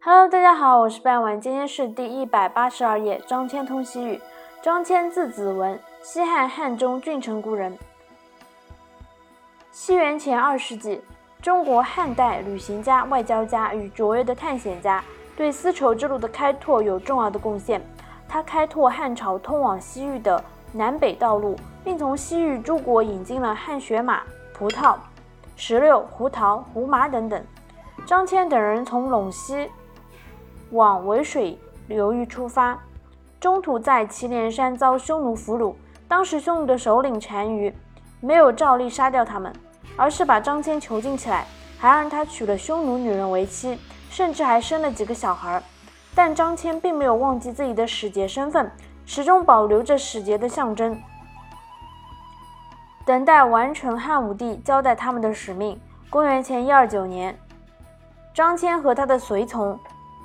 Hello，大家好，我是半晚，今天是第一百八十二页。张骞通西域。张骞字子文，西汉汉中郡城故人。西元前二世纪，中国汉代旅行家、外交家与卓越的探险家，对丝绸之路的开拓有重要的贡献。他开拓汉朝通往西域的南北道路，并从西域诸国引进了汗血马、葡萄、石榴、胡桃、胡麻等等。张骞等人从陇西往渭水流域出发。中途在祁连山遭匈奴俘虏，当时匈奴的首领单于没有照例杀掉他们，而是把张骞囚禁起来，还让他娶了匈奴女人为妻，甚至还生了几个小孩。但张骞并没有忘记自己的使节身份，始终保留着使节的象征，等待完成汉武帝交代他们的使命。公元前一二九年，张骞和他的随从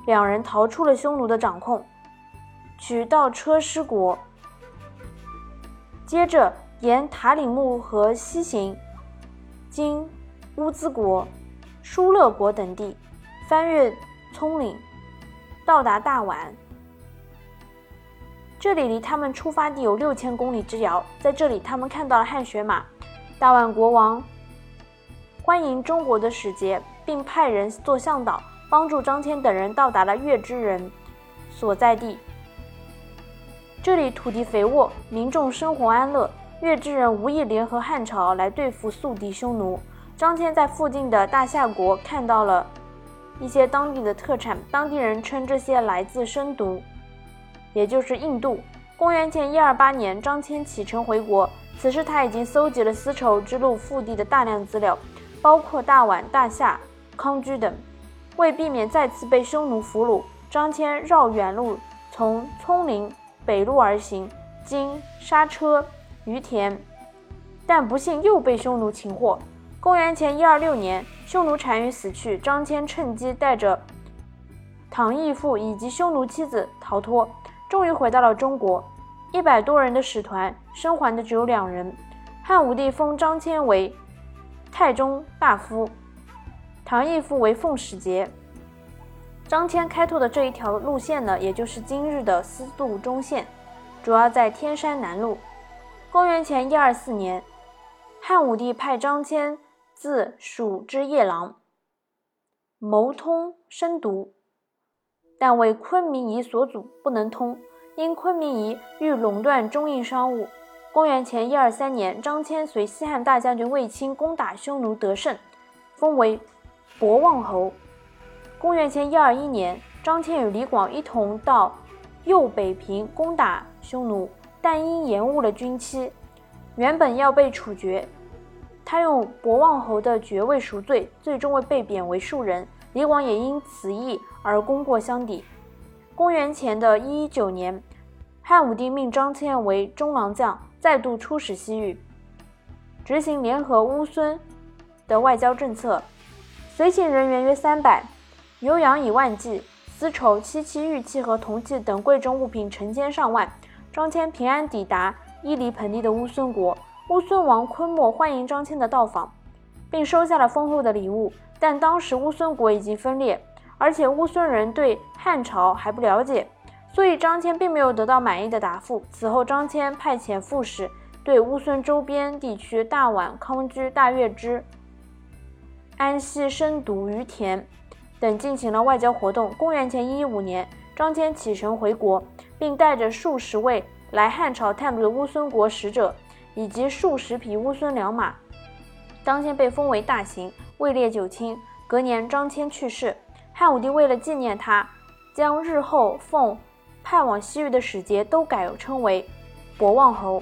两人逃出了匈奴的掌控。取到车师国，接着沿塔里木河西行，经乌兹国、疏勒国等地，翻越葱岭，到达大宛。这里离他们出发地有六千公里之遥。在这里，他们看到了汗血马。大宛国王欢迎中国的使节，并派人做向导，帮助张骞等人到达了月之人所在地。这里土地肥沃，民众生活安乐。月之人无意联合汉朝来对付宿敌匈奴。张骞在附近的大夏国看到了一些当地的特产，当地人称这些来自深毒，也就是印度。公元前一二八年，张骞启程回国，此时他已经搜集了丝绸之路腹地的大量资料，包括大宛、大夏、康居等。为避免再次被匈奴俘虏，张骞绕远路从葱岭。北路而行，经莎车、于田，但不幸又被匈奴擒获。公元前一二六年，匈奴单于死去，张骞趁机带着唐义父以及匈奴妻子逃脱，终于回到了中国。一百多人的使团，生还的只有两人。汉武帝封张骞为太中大夫，唐义父为奉使节。张骞开拓的这一条路线呢，也就是今日的丝路中线，主要在天山南路。公元前一二四年，汉武帝派张骞自蜀之夜郎，谋通深毒，但为昆明夷所阻，不能通。因昆明夷欲垄断中印商务。公元前一二三年，张骞随西汉大将军卫青攻打匈奴得胜，封为博望侯。公元前一二一年，张骞与李广一同到右北平攻打匈奴，但因延误了军期，原本要被处决。他用博望侯的爵位赎罪，最终为被贬为庶人。李广也因此役而功过相抵。公元前的一一九年，汉武帝命张骞为中郎将，再度出使西域，执行联合乌孙的外交政策，随行人员约三百。牛羊以万计，丝绸、漆器、玉器和铜器等贵重物品成千上万。张骞平安抵达伊犁盆地的乌孙国，乌孙王昆莫欢迎张骞的到访，并收下了丰厚的礼物。但当时乌孙国已经分裂，而且乌孙人对汉朝还不了解，所以张骞并没有得到满意的答复。此后，张骞派遣副使对乌孙周边地区大宛、康居、大月支、安息、深毒、于田。等进行了外交活动。公元前一一五年，张骞启程回国，并带着数十位来汉朝探路的乌孙国使者，以及数十匹乌孙良马。张骞被封为大行，位列九卿。隔年，张骞去世，汉武帝为了纪念他，将日后奉派往西域的使节都改称为博望侯。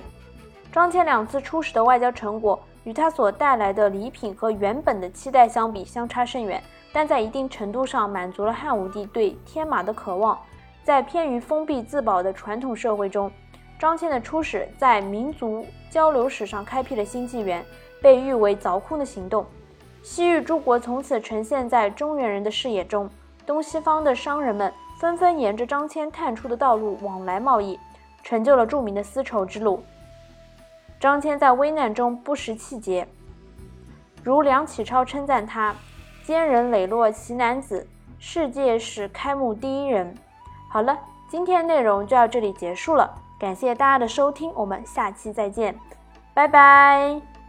张骞两次出使的外交成果，与他所带来的礼品和原本的期待相比，相差甚远。但在一定程度上满足了汉武帝对天马的渴望。在偏于封闭自保的传统社会中，张骞的出使在民族交流史上开辟了新纪元，被誉为“凿空的行动”。西域诸国从此呈现在中原人的视野中，东西方的商人们纷纷沿着张骞探出的道路往来贸易，成就了著名的丝绸之路。张骞在危难中不失气节，如梁启超称赞他。坚韧磊落奇男子，世界史开幕第一人。好了，今天的内容就到这里结束了，感谢大家的收听，我们下期再见，拜拜。